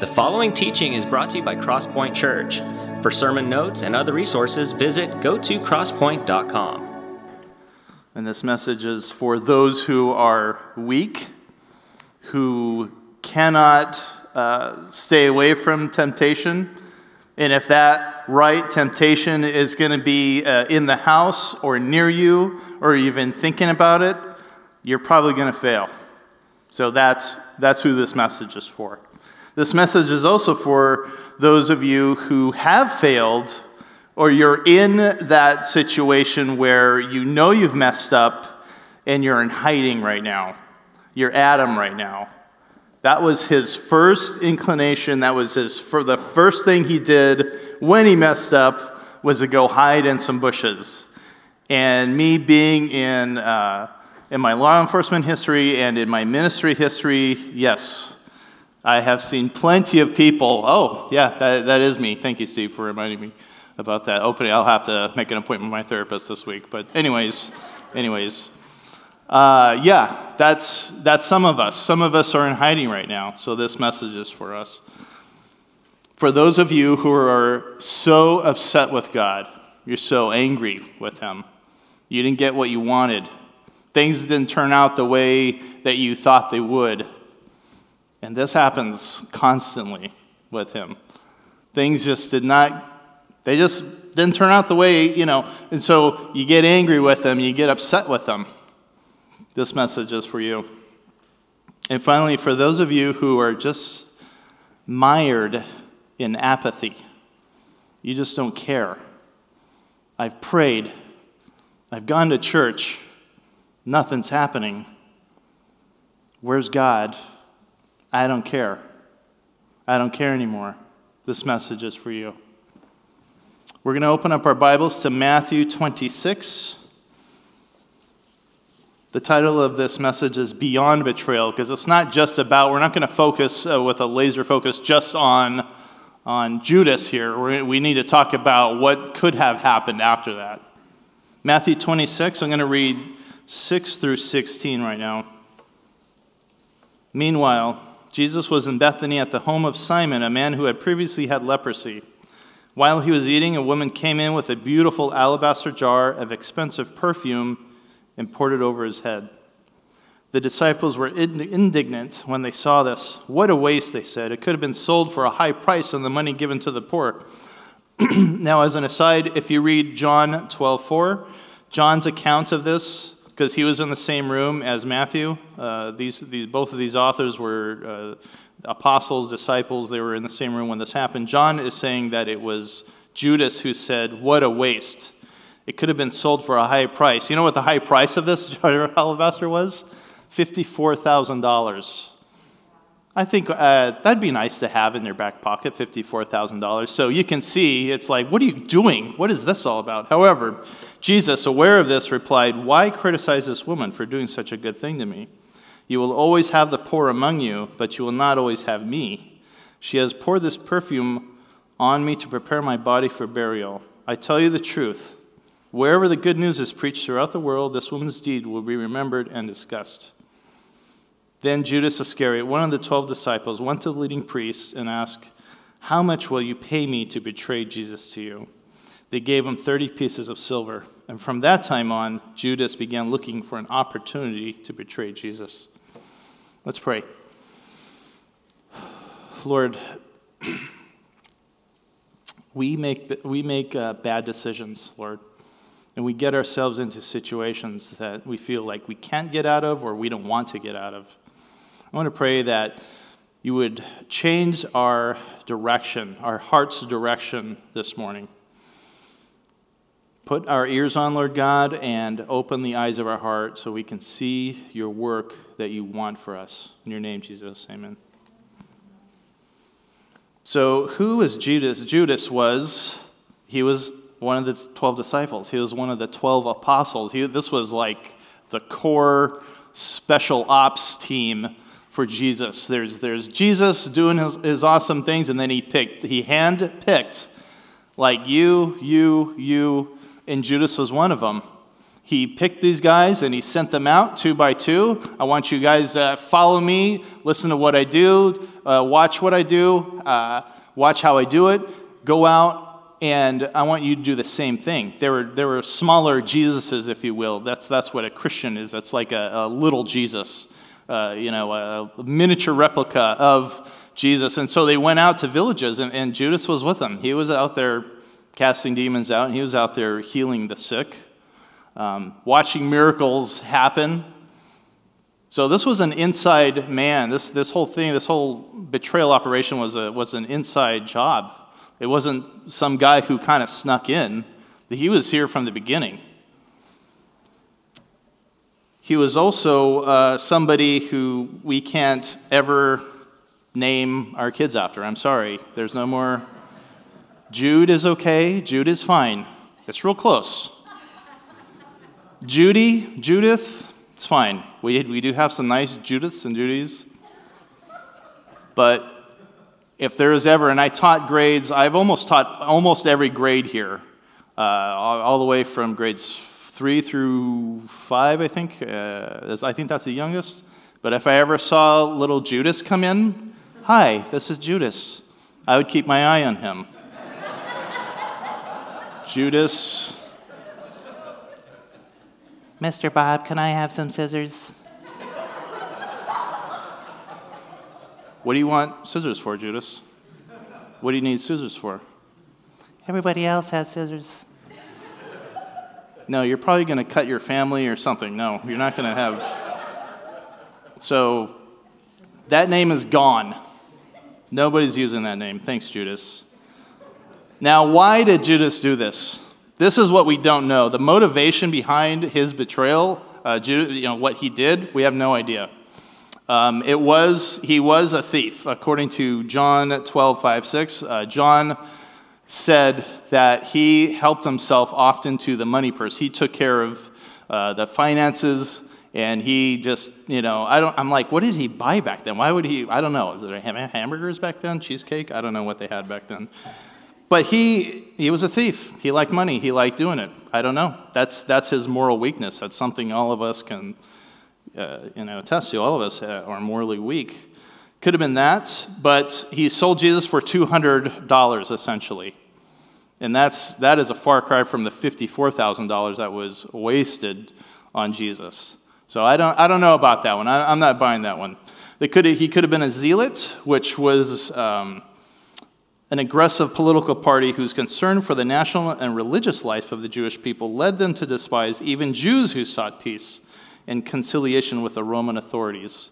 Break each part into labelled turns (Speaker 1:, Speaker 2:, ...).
Speaker 1: The following teaching is brought to you by Crosspoint Church. For sermon notes and other resources, visit go to crosspoint.com.
Speaker 2: And this message is for those who are weak, who cannot uh, stay away from temptation. And if that right temptation is going to be uh, in the house or near you or even thinking about it, you're probably going to fail. So that's, that's who this message is for. This message is also for those of you who have failed or you're in that situation where you know you've messed up and you're in hiding right now. You're Adam right now. That was his first inclination. That was his for the first thing he did when he messed up was to go hide in some bushes. And me being in uh, in my law enforcement history and in my ministry history, yes, I have seen plenty of people. Oh, yeah, that, that is me. Thank you, Steve, for reminding me about that opening. I'll have to make an appointment with my therapist this week. But, anyways, anyways, uh, yeah, that's, that's some of us. Some of us are in hiding right now, so this message is for us. For those of you who are so upset with God, you're so angry with Him, you didn't get what you wanted, things didn't turn out the way that you thought they would and this happens constantly with him. Things just did not, they just didn't turn out the way, you know, and so you get angry with them, you get upset with them. This message is for you. And finally, for those of you who are just mired in apathy, you just don't care. I've prayed, I've gone to church, nothing's happening. Where's God? I don't care. I don't care anymore. This message is for you. We're going to open up our Bibles to Matthew 26. The title of this message is Beyond Betrayal because it's not just about, we're not going to focus uh, with a laser focus just on, on Judas here. We're, we need to talk about what could have happened after that. Matthew 26, I'm going to read 6 through 16 right now. Meanwhile, Jesus was in Bethany at the home of Simon, a man who had previously had leprosy. While he was eating, a woman came in with a beautiful alabaster jar of expensive perfume and poured it over his head. The disciples were indignant when they saw this. What a waste, they said. It could have been sold for a high price and the money given to the poor. now, as an aside, if you read John 12 4, John's account of this because he was in the same room as Matthew. Uh, these, these, both of these authors were uh, apostles, disciples. They were in the same room when this happened. John is saying that it was Judas who said, What a waste. It could have been sold for a high price. You know what the high price of this alabaster was? $54,000. I think uh, that'd be nice to have in their back pocket, $54,000. So you can see, it's like, what are you doing? What is this all about? However, Jesus, aware of this, replied, Why criticize this woman for doing such a good thing to me? You will always have the poor among you, but you will not always have me. She has poured this perfume on me to prepare my body for burial. I tell you the truth. Wherever the good news is preached throughout the world, this woman's deed will be remembered and discussed. Then Judas Iscariot, one of the twelve disciples, went to the leading priests and asked, How much will you pay me to betray Jesus to you? They gave him 30 pieces of silver. And from that time on, Judas began looking for an opportunity to betray Jesus. Let's pray. Lord, we make, we make uh, bad decisions, Lord. And we get ourselves into situations that we feel like we can't get out of or we don't want to get out of. I want to pray that you would change our direction, our heart's direction this morning. Put our ears on, Lord God, and open the eyes of our heart so we can see your work that you want for us. In your name, Jesus, amen. So, who is Judas? Judas was, he was one of the 12 disciples. He was one of the 12 apostles. He, this was like the core special ops team for Jesus. There's, there's Jesus doing his, his awesome things, and then he picked, he hand picked, like you, you, you, and Judas was one of them. He picked these guys and he sent them out two by two. I want you guys to uh, follow me, listen to what I do, uh, watch what I do, uh, watch how I do it. Go out and I want you to do the same thing. There were, there were smaller Jesuses, if you will. That's, that's what a Christian is. That's like a, a little Jesus, uh, you know, a miniature replica of Jesus. And so they went out to villages, and, and Judas was with them. He was out there casting demons out, and he was out there healing the sick, um, watching miracles happen. So this was an inside man. This, this whole thing, this whole betrayal operation was, a, was an inside job. It wasn't some guy who kind of snuck in. He was here from the beginning. He was also uh, somebody who we can't ever name our kids after. I'm sorry. There's no more. Jude is okay. Jude is fine. It's real close. Judy, Judith, it's fine. We, we do have some nice Judiths and Judys. But if there is ever, and I taught grades, I've almost taught almost every grade here, uh, all, all, the way from grades three through five, I think. Uh, I think that's the youngest. But if I ever saw little Judas come in, Hi, this is Judas. I would keep my eye on him. Judas. Mr. Bob, can I have some scissors? What do you want scissors for, Judas? What do you need scissors for? Everybody else has scissors. No, you're probably going to cut your family or something. No, you're not going to have. So that name is gone. Nobody's using that name. Thanks, Judas. Now, why did Judas do this? This is what we don't know. The motivation behind his betrayal, uh, you know, what he did, we have no idea. Um, it was, he was a thief. According to John 12, 5, 6, uh, John said that he helped himself often to the money purse. He took care of uh, the finances and he just, you know, I don't, I'm like, what did he buy back then? Why would he, I don't know. Is there hamburgers back then? Cheesecake? I don't know what they had back then. But he, he was a thief. He liked money. He liked doing it. I don't know. That's, that's his moral weakness. That's something all of us can, uh, you know, attest to. All of us uh, are morally weak. Could have been that, but he sold Jesus for $200 essentially. And that's, that is a far cry from the $54,000 that was wasted on Jesus. So I don't, I don't know about that one. I, am not buying that one. Could he could have been a zealot, which was um, an aggressive political party whose concern for the national and religious life of the Jewish people led them to despise even Jews who sought peace and conciliation with the Roman authorities.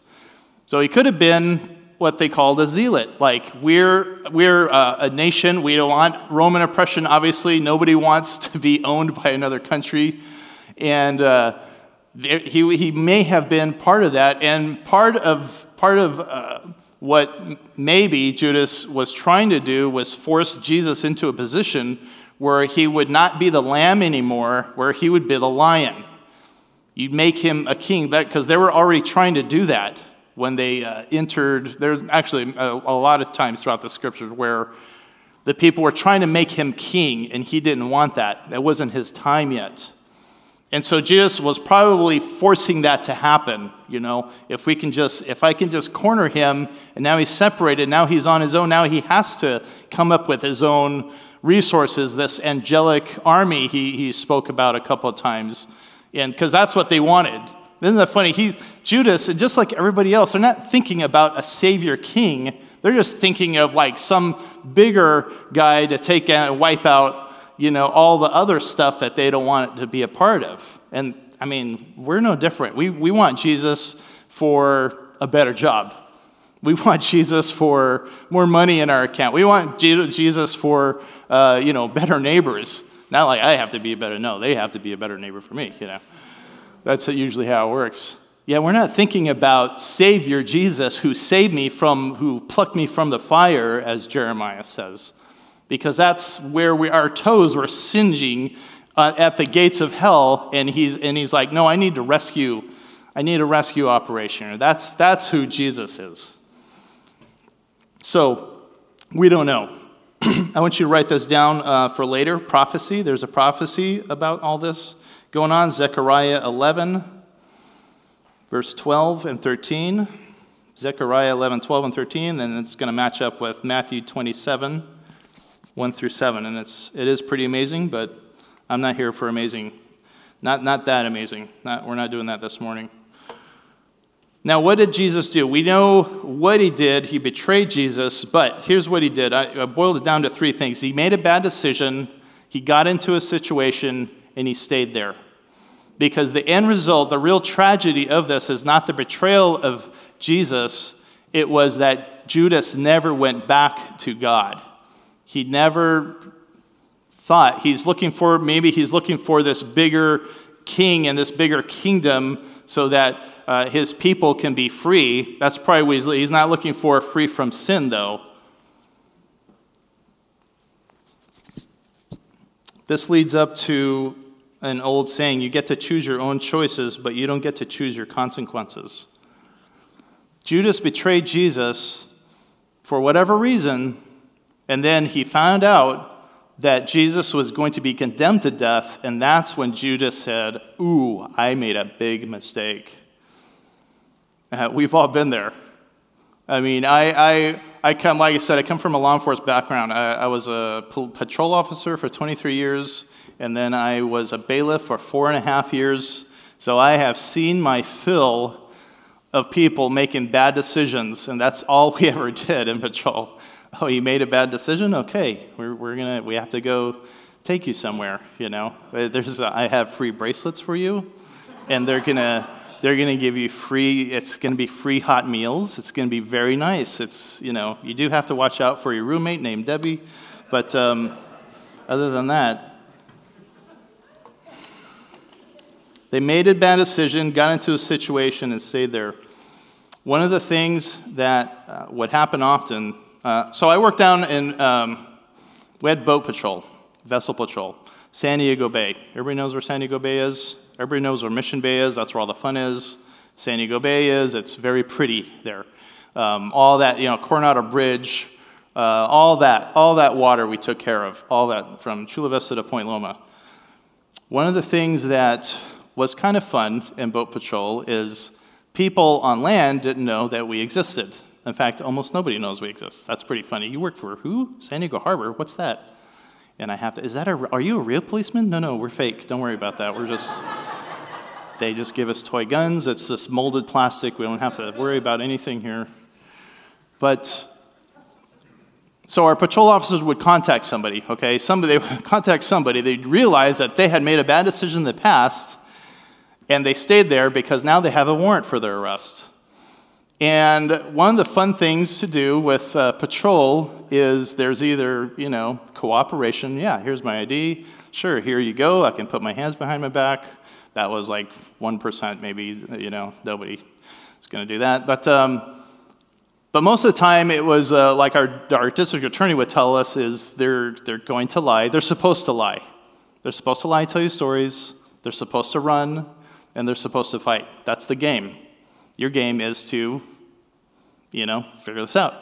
Speaker 2: So he could have been what they called a zealot. Like, we're, we're uh, a nation, we don't want Roman oppression, obviously. Nobody wants to be owned by another country. And uh, there, he, he may have been part of that, and part of, part of uh, what maybe Judas was trying to do was force Jesus into a position where he would not be the lamb anymore, where he would be the lion. You'd make him a king, because they were already trying to do that when they uh, entered. There's actually a, a lot of times throughout the scriptures where the people were trying to make him king, and he didn't want that. It wasn't his time yet. And so Jesus was probably forcing that to happen, you know. If we can just if I can just corner him and now he's separated, now he's on his own, now he has to come up with his own resources, this angelic army he, he spoke about a couple of times. And because that's what they wanted. Isn't that funny? He Judas, and just like everybody else, they're not thinking about a savior king. They're just thinking of like some bigger guy to take out and wipe out you know, all the other stuff that they don't want to be a part of. And I mean, we're no different. We, we want Jesus for a better job. We want Jesus for more money in our account. We want Jesus for, uh, you know, better neighbors. Not like I have to be a better, no, they have to be a better neighbor for me, you know. That's usually how it works. Yeah, we're not thinking about Savior Jesus who saved me from, who plucked me from the fire, as Jeremiah says because that's where we, our toes were singeing uh, at the gates of hell. And he's, and he's like, no, I need to rescue. I need a rescue operation. That's, that's who Jesus is. So we don't know. I want you to write this down uh, for later prophecy. There's a prophecy about all this Going on, Zechariah 11, verse 12 and 13. Zechariah 11, 12, and 13, and it's going to match up with Matthew 27, 1 through 7. And it's, it is pretty amazing, but I'm not here for amazing. Not, not that amazing. Not, we're not doing that this morning. Now, what did Jesus do? We know what he did. He betrayed Jesus, but here's what he did. I, I boiled it down to three things. He made a bad decision, he got into a situation, and he stayed there. Because the end result, the real tragedy of this, is not the betrayal of Jesus, it was that Judas never went back to God. He never thought he's looking for, maybe he's looking for this bigger king and this bigger kingdom so that uh, his people can be free. That's probably what he's, he's not looking for free from sin, though. This leads up to an old saying you get to choose your own choices, but you don't get to choose your consequences. Judas betrayed Jesus for whatever reason, and then he found out that Jesus was going to be condemned to death, and that's when Judas said, Ooh, I made a big mistake. Uh, we've all been there. I mean, I, I, I come, like I said, I come from a law enforcement background. I, I was a patrol officer for 23 years, and then I was a bailiff for four and a half years. So I have seen my fill of people making bad decisions, and that's all we ever did in patrol. Oh, you made a bad decision? Okay, we're, we're gonna, we have to go take you somewhere, you know. There's, a, I have free bracelets for you, and they're gonna, they're to give you free, it's to be free hot meals. It's to be very nice. It's, you know, you do have to watch out for your roommate named Debbie. But um, other than that, they made a bad decision, got into a situation, and stayed there. One of the things that uh, would happen often, uh, so I worked down in, um, we had boat patrol, vessel patrol, San Diego Bay. Everybody knows where San Diego Bay is? Everybody knows where Mission Bay is. That's where all the fun is. San Diego Bay is. It's very pretty there. Um, all that, you know, Coronado Bridge, uh, all that, all that water we took care of, all that from Chula Vista to Point Loma. One of the things that was kind of fun in boat patrol is people on land didn't know that we existed. In fact, almost nobody knows we exist. That's pretty funny. You work for who? San Diego Harbor. What's that? and I have to, is that a, are you a real policeman? No, no, we're fake. Don't worry about that. We're just, they just give us toy guns. It's this molded plastic. We don't have to worry about anything here. But, so our patrol officers would contact somebody, okay? Somebody, they would contact somebody. They'd realize that they had made a bad decision in the past, and they stayed there because now they have a warrant for their arrest. And one of the fun things to do with uh, patrol is there's either, you know, cooperation. Yeah, here's my ID. Sure, here you go. I can put my hands behind my back. That was like 1%, maybe, you know, nobody is going to do that. But, um, but most of the time, it was uh, like our, our district attorney would tell us is they're, they're going to lie. They're supposed to lie. They're supposed to lie, tell you stories. They're supposed to run, and they're supposed to fight. That's the game. Your game is to, you know, figure this out.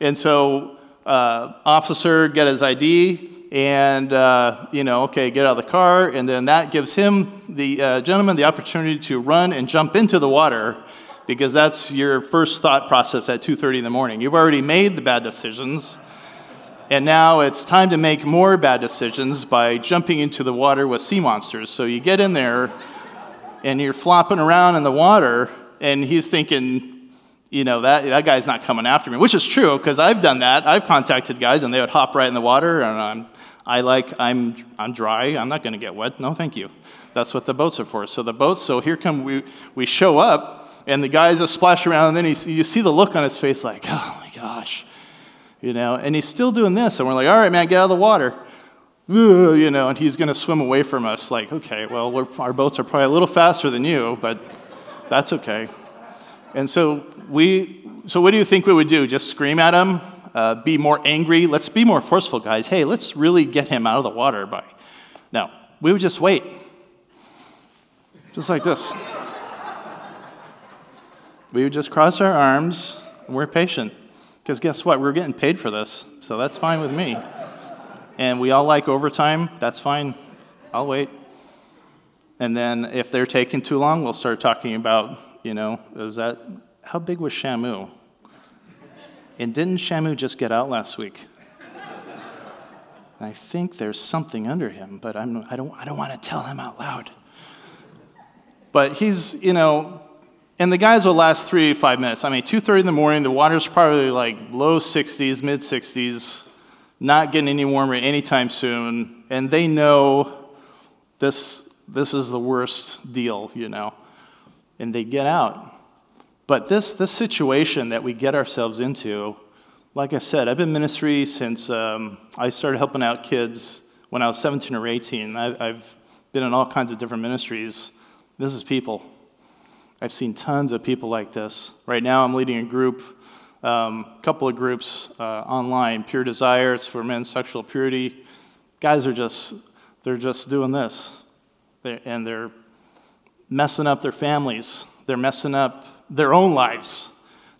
Speaker 2: And so, uh, officer get his ID, and uh, you know, okay, get out of the car, and then that gives him, the uh, gentleman, the opportunity to run and jump into the water, because that's your first thought process at 2:30 in the morning. You've already made the bad decisions. And now it's time to make more bad decisions by jumping into the water with sea monsters. So you get in there and you're flopping around in the water, and he's thinking, you know, that, that guy's not coming after me, which is true because I've done that. I've contacted guys and they would hop right in the water, and I'm, I like, I'm, I'm dry. I'm not going to get wet. No, thank you. That's what the boats are for. So the boats, so here come, we, we show up, and the guys just splash around, and then he, you see the look on his face like, oh my gosh, you know, and he's still doing this, and we're like, all right, man, get out of the water. You know, and he's going to swim away from us. Like, okay, well, our boats are probably a little faster than you, but that's okay. And so we, so what do you think we would do? Just scream at him? Uh, be more angry? Let's be more forceful, guys. Hey, let's really get him out of the water by. No, we would just wait. Just like this. we would just cross our arms and we're patient. Because guess what? We're getting paid for this, so that's fine with me. And we all like overtime. That's fine. I'll wait. And then if they're taking too long, we'll start talking about, you know, is that, how big was Shamu? And didn't Shamu just get out last week? I think there's something under him, but I'm, I, don't, I don't want to tell him out loud. But he's, you know, and the guys will last three, five minutes. I mean, 2.30 in the morning, the water's probably like low 60s, mid 60s, not getting any warmer anytime soon. And they know this, this is the worst deal, you know. And they get out. But this, this situation that we get ourselves into, like I said, I've been ministry since um, I started helping out kids when I was 17 or 18. I, I've been in all kinds of different ministries. This is people. I've seen tons of people like this. Right now, I'm leading a group, a um, couple of groups uh, online. Pure Desires for men's sexual purity. Guys are just, they're just doing this, they're, and they're messing up their families. They're messing up their own lives.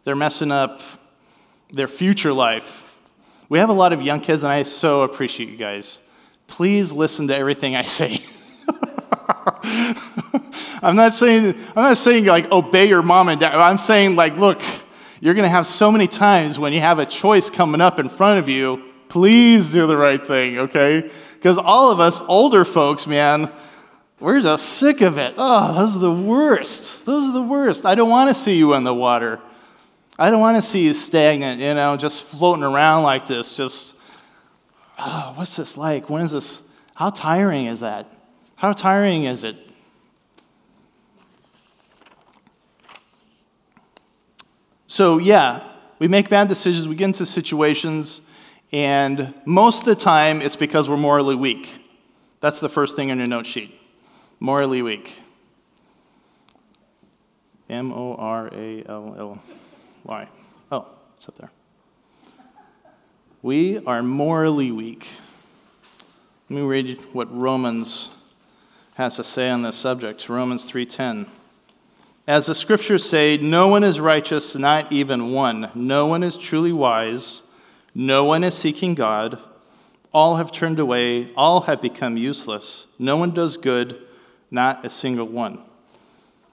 Speaker 2: They're messing up their future life. We have a lot of young kids, and I so appreciate you guys. Please listen to everything I say. I'm not saying I'm not saying like obey your mom and dad. I'm saying like look, you're going to have so many times when you have a choice coming up in front of you. Please do the right thing, okay? Because all of us older folks, man, we're just sick of it. Oh, those are the worst. Those are the worst. I don't want to see you in the water. I don't want to see you stagnant, you know, just floating around like this. Just, oh, what's this like? When is this? How tiring is that? How tiring is it? So, yeah, we make bad decisions, we get into situations, and most of the time it's because we're morally weak. That's the first thing on your note sheet. Morally weak. M O R A L L. Why? Oh, it's up there. We are morally weak. Let me read what Romans has to say on this subject. Romans 3:10. As the scriptures say, no one is righteous, not even one. No one is truly wise. No one is seeking God. All have turned away, all have become useless. No one does good, not a single one.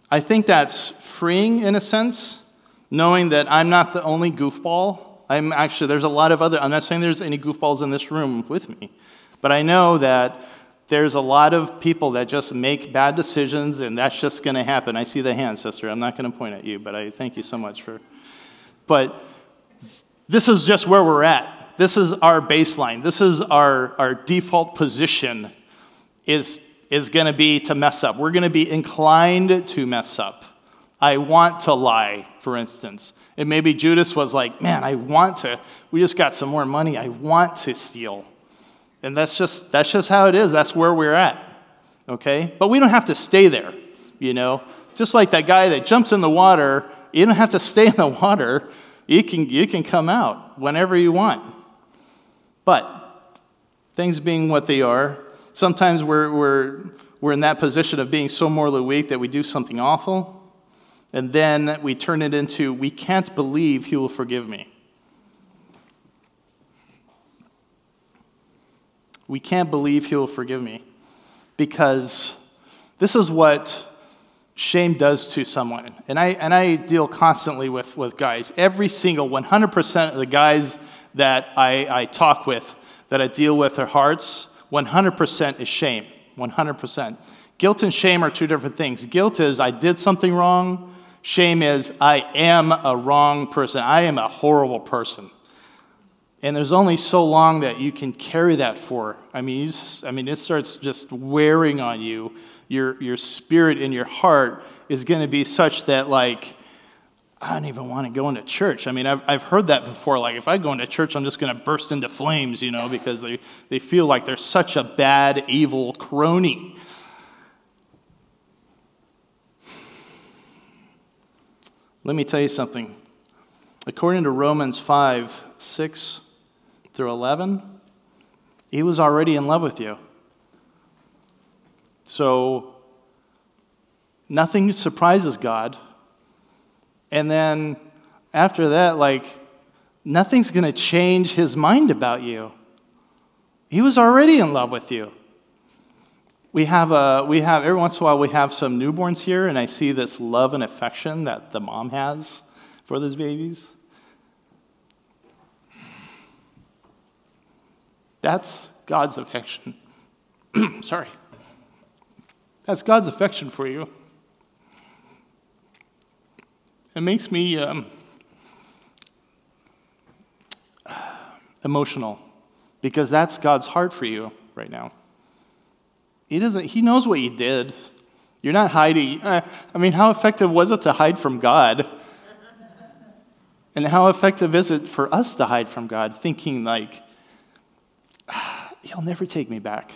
Speaker 2: I think that's freeing in a sense knowing that I'm not the only goofball. I'm actually, there's a lot of other, I'm not saying there's any goofballs in this room with me, but I know that there's a lot of people that just make bad decisions and that's just going to happen. I see the hand, sister. I'm not going to point at you, but I thank you so much for. But this is just where we're at. This is our baseline. This is our, our default position is, is going to be to mess up. We're going to be inclined to mess up. I want to lie, for instance. And maybe Judas was like, man, I want to, we just got some more money. I want to steal. And that's just, that's just how it is. That's where we're at. Okay? But we don't have to stay there, you know? Just like that guy that jumps in the water, you don't have to stay in the water. You can, you can come out whenever you want. But things being what they are, sometimes we're, we're, we're in that position of being so morally weak that we do something awful and then we turn it into, we can't believe he will forgive me. We can't believe he will forgive me because this is what shame does to someone. And I, and I deal constantly with, with guys. Every single 100% of the guys that I, I talk with, that I deal with their hearts, 100% is shame. 100%. Guilt and shame are two different things. Guilt is I did something wrong, Shame is, I am a wrong person. I am a horrible person. And there's only so long that you can carry that for. I mean, I mean, it starts just wearing on you. Your, your spirit and your heart is going to be such that, like, I don't even want to go into church. I mean, I've, I've heard that before. Like, if I go into church, I'm just going to burst into flames, you know, because they, they feel like they're such a bad, evil crony. Let me tell you something. According to Romans 5 6 through 11, he was already in love with you. So, nothing surprises God. And then after that, like, nothing's going to change his mind about you. He was already in love with you. we have a we have every once in a while we have some newborns here and i see this love and affection that the mom has for those babies that's god's affection sorry that's god's affection for you it makes me um, emotional because that's god's heart for you right now he, doesn't, he knows what you did. You're not hiding. Uh, I mean, how effective was it to hide from God? And how effective is it for us to hide from God, thinking like, he'll never take me back?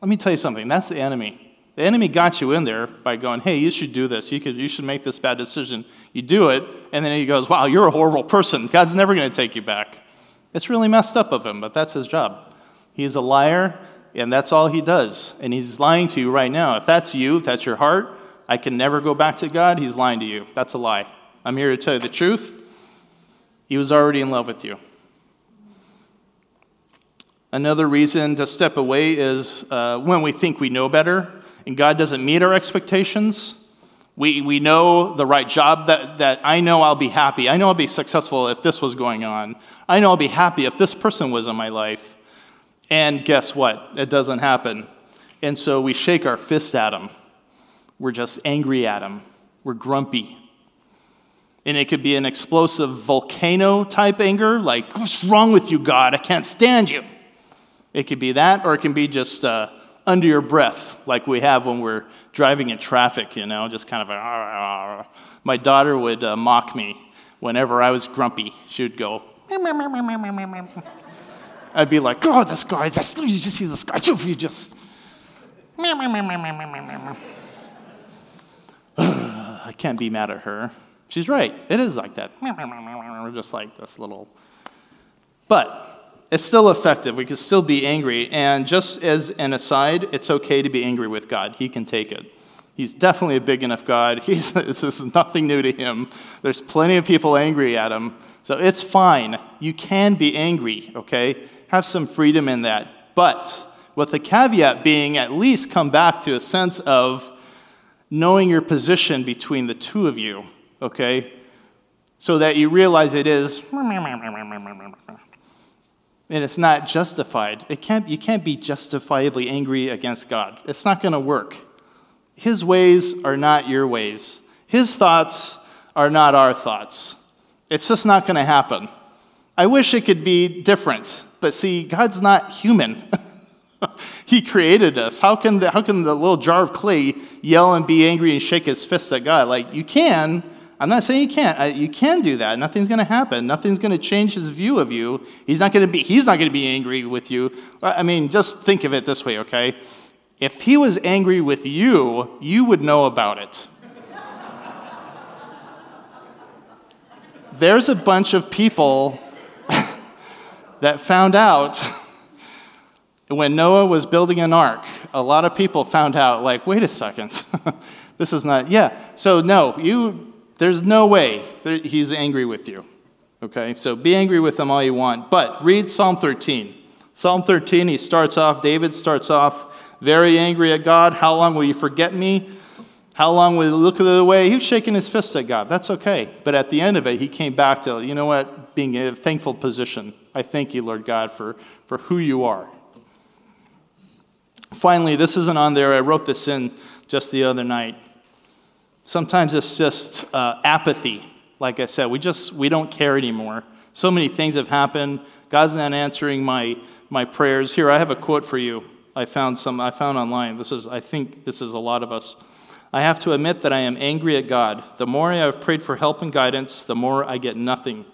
Speaker 2: Let me tell you something that's the enemy. The enemy got you in there by going, hey, you should do this. You, could, you should make this bad decision. You do it, and then he goes, wow, you're a horrible person. God's never going to take you back. It's really messed up of him, but that's his job. He's a liar, and that's all he does. And he's lying to you right now. If that's you, if that's your heart, I can never go back to God, he's lying to you. That's a lie. I'm here to tell you the truth. He was already in love with you. Another reason to step away is uh, when we think we know better and God doesn't meet our expectations. We, we know the right job that, that I know I'll be happy. I know I'll be successful if this was going on. I know I'll be happy if this person was in my life. And guess what? It doesn't happen. And so we shake our fists at him. We're just angry at him. We're grumpy. And it could be an explosive volcano type anger, like, what's wrong with you, God? I can't stand you. It could be that, or it can be just uh, under your breath, like we have when we're driving in traffic, you know, just kind of a. My daughter would uh, mock me whenever I was grumpy. She would go, I'd be like, oh, this guy, just, you just see this guy, you just. I can't be mad at her. She's right. It is like that. We're just like this little. But it's still effective. We can still be angry. And just as an aside, it's okay to be angry with God. He can take it. He's definitely a big enough God. He's, this is nothing new to him. There's plenty of people angry at him. So it's fine. You can be angry, okay? have some freedom in that. But with the caveat being at least come back to a sense of knowing your position between the two of you, okay? So that you realize it is and it's not justified. It can't, you can't be justifiably angry against God. It's not going to work. His ways are not your ways. His thoughts are not our thoughts. It's just not going to happen. I wish it could be different. But see, God's not human. he created us. How can, the, how can the little jar of clay yell and be angry and shake his fist at God? Like, you can. I'm not saying you can't. You can do that. Nothing's going to happen. Nothing's going to change his view of you. He's not going to be. He's not going to be angry with you. I mean, just think of it this way, okay? If he was angry with you, you would know about it. There's a bunch of people that found out when Noah was building an ark, a lot of people found out, like, wait a second, this is not, yeah. So, no, you, there's no way that he's angry with you. Okay, so be angry with him all you want. But read Psalm 13. Psalm 13, he starts off, David starts off very angry at God. How long will you forget me? How long will you look the other way? He was shaking his fist at God. That's okay. But at the end of it, he came back to, you know what, being in a thankful position. I thank you, Lord God, for, for who you are. Finally, this isn't on there. I wrote this in just the other night. Sometimes it's just uh, apathy. Like I said, we just we don't care anymore. So many things have happened. God's not answering my my prayers. Here, I have a quote for you. I found some. I found online. This is. I think this is a lot of us. I have to admit that I am angry at God. The more I have prayed for help and guidance, the more I get nothing.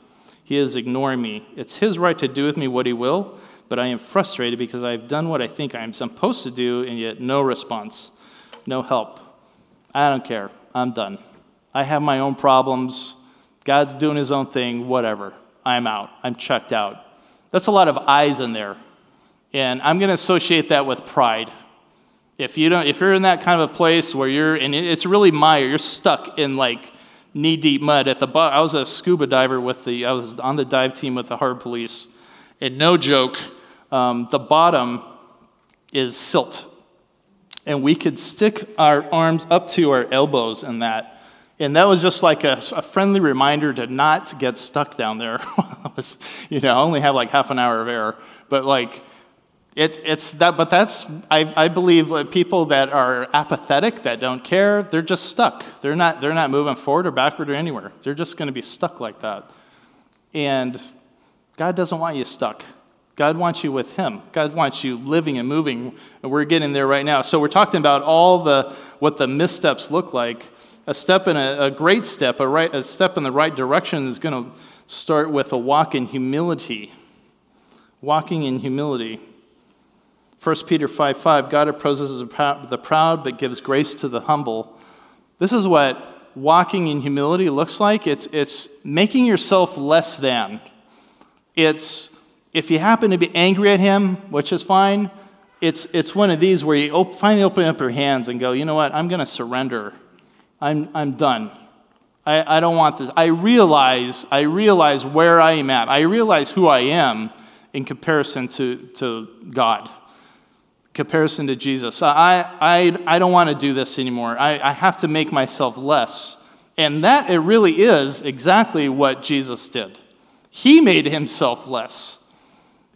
Speaker 2: He is ignoring me. It's his right to do with me what he will, but I am frustrated because I have done what I think I am supposed to do, and yet no response, no help. I don't care. I'm done. I have my own problems. God's doing his own thing, whatever. I'm out. I'm checked out. That's a lot of eyes in there. And I'm going to associate that with pride. If you don't if you're in that kind of a place where you're and it's really mire, you're stuck in like knee deep mud at the bottom. I was a scuba diver with the, I was on the dive team with the harbor police. And no joke, um, the bottom is silt. And we could stick our arms up to our elbows in that. And that was just like a, a friendly reminder to not get stuck down there. was, you know, I only have like half an hour of air. But like, it, it's that, but that's, I, I believe people that are apathetic, that don't care, they're just stuck. They're not, they're not moving forward or backward or anywhere. They're just going to be stuck like that. And God doesn't want you stuck. God wants you with Him. God wants you living and moving, and we're getting there right now. So we're talking about all the what the missteps look like. A step in a, a great step, a, right, a step in the right direction is going to start with a walk in humility. Walking in humility. 1 Peter 5 5, God opposes the proud but gives grace to the humble. This is what walking in humility looks like it's, it's making yourself less than. It's if you happen to be angry at him, which is fine, it's, it's one of these where you op- finally open up your hands and go, you know what, I'm going to surrender. I'm, I'm done. I, I don't want this. I realize, I realize where I am at. I realize who I am in comparison to, to God, comparison to Jesus. I, I, I don't want to do this anymore. I, I have to make myself less. And that it really is exactly what Jesus did. He made himself less.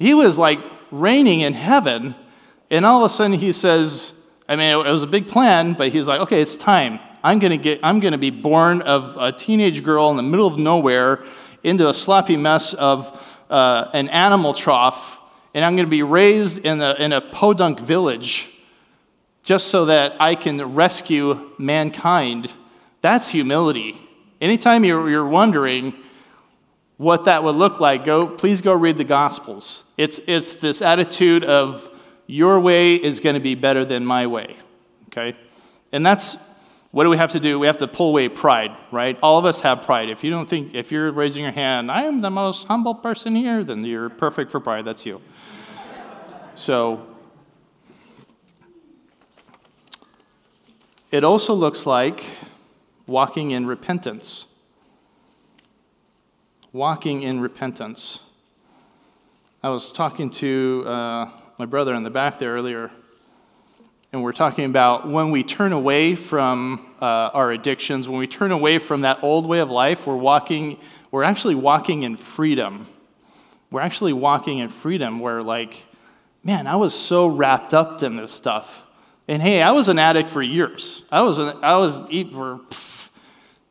Speaker 2: He was like reigning in heaven, and all of a sudden he says, I mean, it was a big plan, but he's like, okay, it's time. I'm to get, I'm to be born of a teenage girl in the middle of nowhere into a sloppy mess of uh, an animal trough, and I'm to be raised in a, in a podunk village just so that I can rescue mankind. That's humility. Anytime you're, you're wondering, what that would look like, go, please go read the Gospels. It's, it's this attitude of your way is going to be better than my way. Okay? And that's what do we have to do? We have to pull away pride, right? All of us have pride. If you don't think, if you're raising your hand, I am the most humble person here, then you're perfect for pride. That's you. so, it also looks like walking in repentance walking in repentance. I was talking to uh, my brother in the back there earlier, and we're talking about when we turn away from uh, our addictions, when we turn away from that old way of life, we're walking, we're actually walking in freedom. We're actually walking in freedom where, like, man, I was so wrapped up in this stuff. And hey, I was an addict for years. I was, an, I was for pff,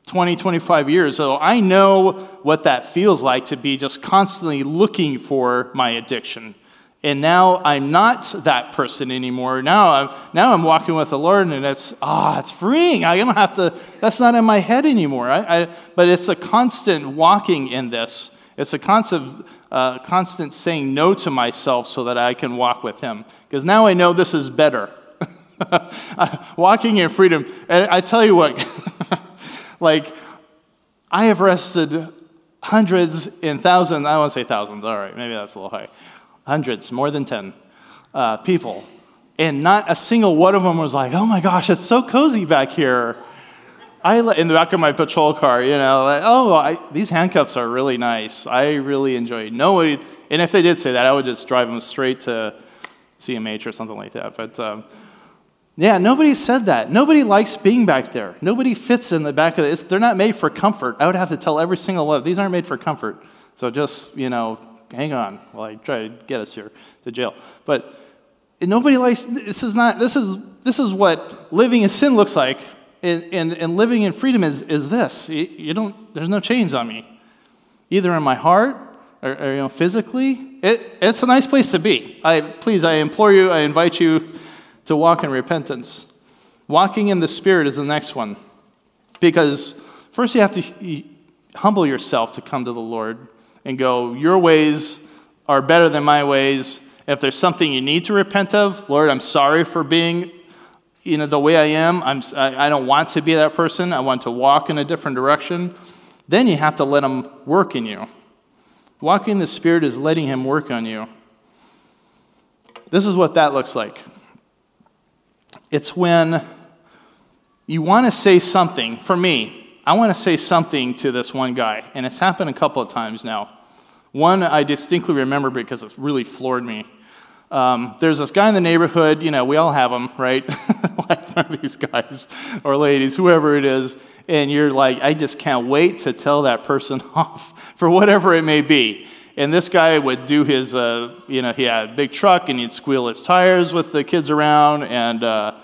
Speaker 2: 20, 25 years. So I know what that feels like to be just constantly looking for my addiction. And now I'm not that person anymore. Now I'm, now I'm walking with the Lord, and it's, ah, oh, it's freeing. I don't have to, that's not in my head anymore. I, I, but it's a constant walking in this. It's a constant, uh, constant saying no to myself so that I can walk with Him. Because now I know this is better. walking in freedom. And I tell you what, like, I have arrested hundreds and thousands, I won't want to say thousands, all right, maybe that's a little high. Hundreds, more than 10 uh, people. And not a single one of them was like, oh my gosh, it's so cozy back here. I in the back of my patrol car, you know, like, oh, I, these handcuffs are really nice. I really enjoy it. Nobody, and if they did say that, I would just drive them straight to CMH or something like that. But um, yeah, nobody said that. Nobody likes being back there. Nobody fits in the back of it. They're not made for comfort. I would have to tell every single one, of these aren't made for comfort. So just, you know, hang on while I try to get us here to jail. But nobody likes, this is not, this is, this is what living in sin looks like. And, and, and living in freedom is, is this. You, you, don't, there's no chains on me. Either in my heart or, or you know, physically. It, it's a nice place to be. I, please, I implore you, I invite you to walk in repentance. Walking in the Spirit is the next one. Because first you have to humble yourself to come to the Lord and go, Your ways are better than my ways. If there's something you need to repent of, Lord, I'm sorry for being you know, the way I am. I'm, I don't want to be that person. I want to walk in a different direction. Then you have to let Him work in you. Walking in the Spirit is letting Him work on you. This is what that looks like. It's when you want to say something. For me, I want to say something to this one guy, and it's happened a couple of times now. One I distinctly remember because it really floored me. Um, there's this guy in the neighborhood, you know, we all have them, right? like these guys or ladies, whoever it is, and you're like, I just can't wait to tell that person off for whatever it may be. And this guy would do his, uh, you know, he had a big truck and he'd squeal his tires with the kids around, and uh,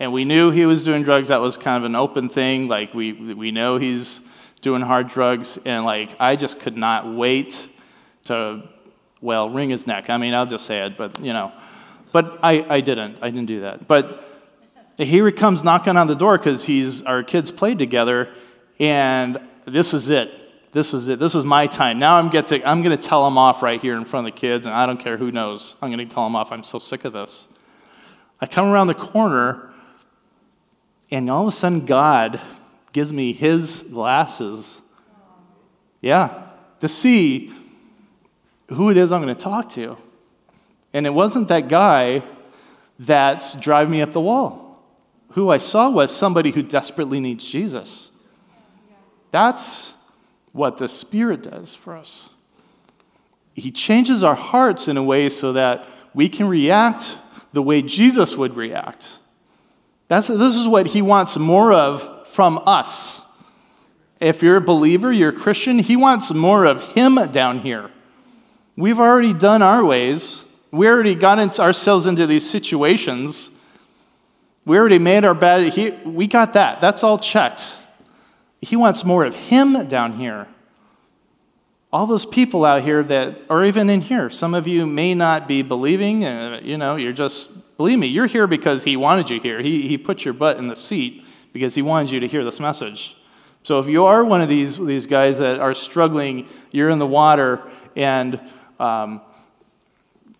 Speaker 2: and we knew he was doing drugs. That was kind of an open thing. Like we we know he's doing hard drugs, and like I just could not wait to, well, wring his neck. I mean, I'll just say it, but you know, but I I didn't. I didn't do that. But here he comes knocking on the door because he's our kids played together, and this is it. This was it. This was my time. Now I'm, to, I'm going to tell them off right here in front of the kids, and I don't care who knows. I'm going to tell them off. I'm so sick of this. I come around the corner, and all of a sudden, God gives me his glasses. Yeah, to see who it is I'm going to talk to. And it wasn't that guy that's driving me up the wall. Who I saw was somebody who desperately needs Jesus. That's what the Spirit does for us. He changes our hearts in a way so that we can react the way Jesus would react. That's, this is what He wants more of from us. If you're a believer, you're a Christian, He wants more of Him down here. We've already done our ways. We already got into ourselves into these situations. We already made our bad. He, we got that. That's all checked. He wants more of Him down here. All those people out here that are even in here, some of you may not be believing, uh, you know, you're just, believe me, you're here because He wanted you here. He, he put your butt in the seat because He wanted you to hear this message. So if you are one of these, these guys that are struggling, you're in the water, and, um,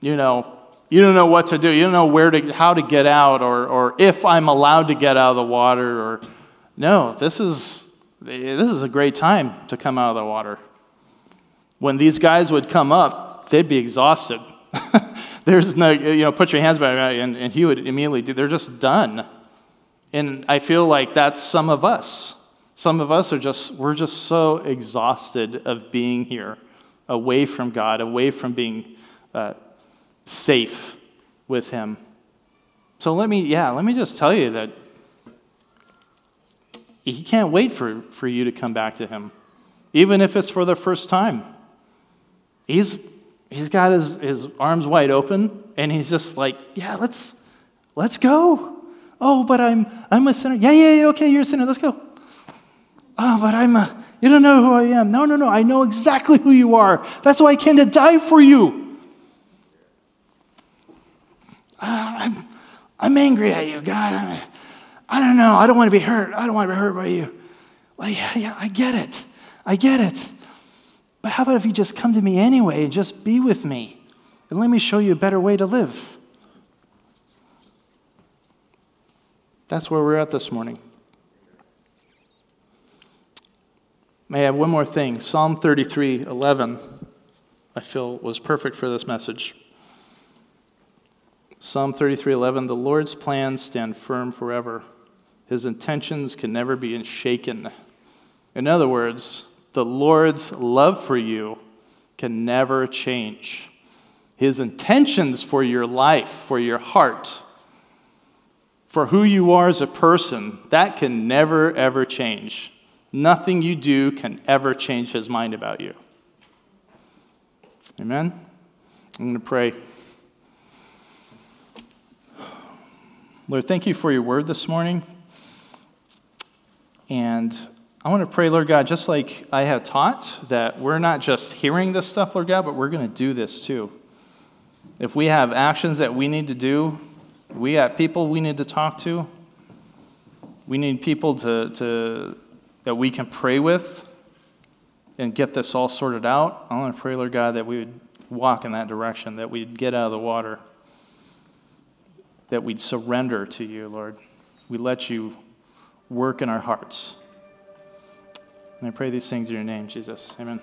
Speaker 2: you know, you don't know what to do. You don't know where to, how to get out, or, or if I'm allowed to get out of the water, or no, this is this is a great time to come out of the water. When these guys would come up, they'd be exhausted. There's no, you know, put your hands behind and, and he would immediately do, they're just done. And I feel like that's some of us. Some of us are just, we're just so exhausted of being here, away from God, away from being uh, safe with Him. So let me, yeah, let me just tell you that he can't wait for, for you to come back to him, even if it's for the first time. He's, he's got his, his arms wide open, and he's just like, yeah, let's, let's go. Oh, but I'm, I'm a sinner. Yeah, yeah, yeah, okay, you're a sinner. Let's go. Oh, but I'm a, you don't know who I am. No, no, no, I know exactly who you are. That's why I came to die for you. Uh, I'm, I'm angry at you, God. I'm, I don't know. I don't want to be hurt. I don't want to be hurt by you. Well, yeah, yeah, I get it. I get it. But how about if you just come to me anyway and just be with me and let me show you a better way to live? That's where we're at this morning. May I have one more thing? Psalm 33 11, I feel was perfect for this message. Psalm 33 11, the Lord's plans stand firm forever. His intentions can never be shaken. In other words, the Lord's love for you can never change. His intentions for your life, for your heart, for who you are as a person, that can never, ever change. Nothing you do can ever change his mind about you. Amen? I'm going to pray. Lord, thank you for your word this morning. And I want to pray, Lord God, just like I have taught, that we're not just hearing this stuff, Lord God, but we're going to do this too. If we have actions that we need to do, we have people we need to talk to, we need people to, to, that we can pray with and get this all sorted out. I want to pray, Lord God, that we would walk in that direction, that we'd get out of the water, that we'd surrender to you, Lord. We let you work in our hearts. And I pray these things in your name, Jesus. Amen.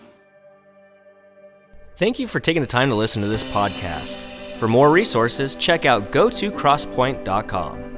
Speaker 1: Thank you for taking the time to listen to this podcast. For more resources, check out go to gotocrosspoint.com.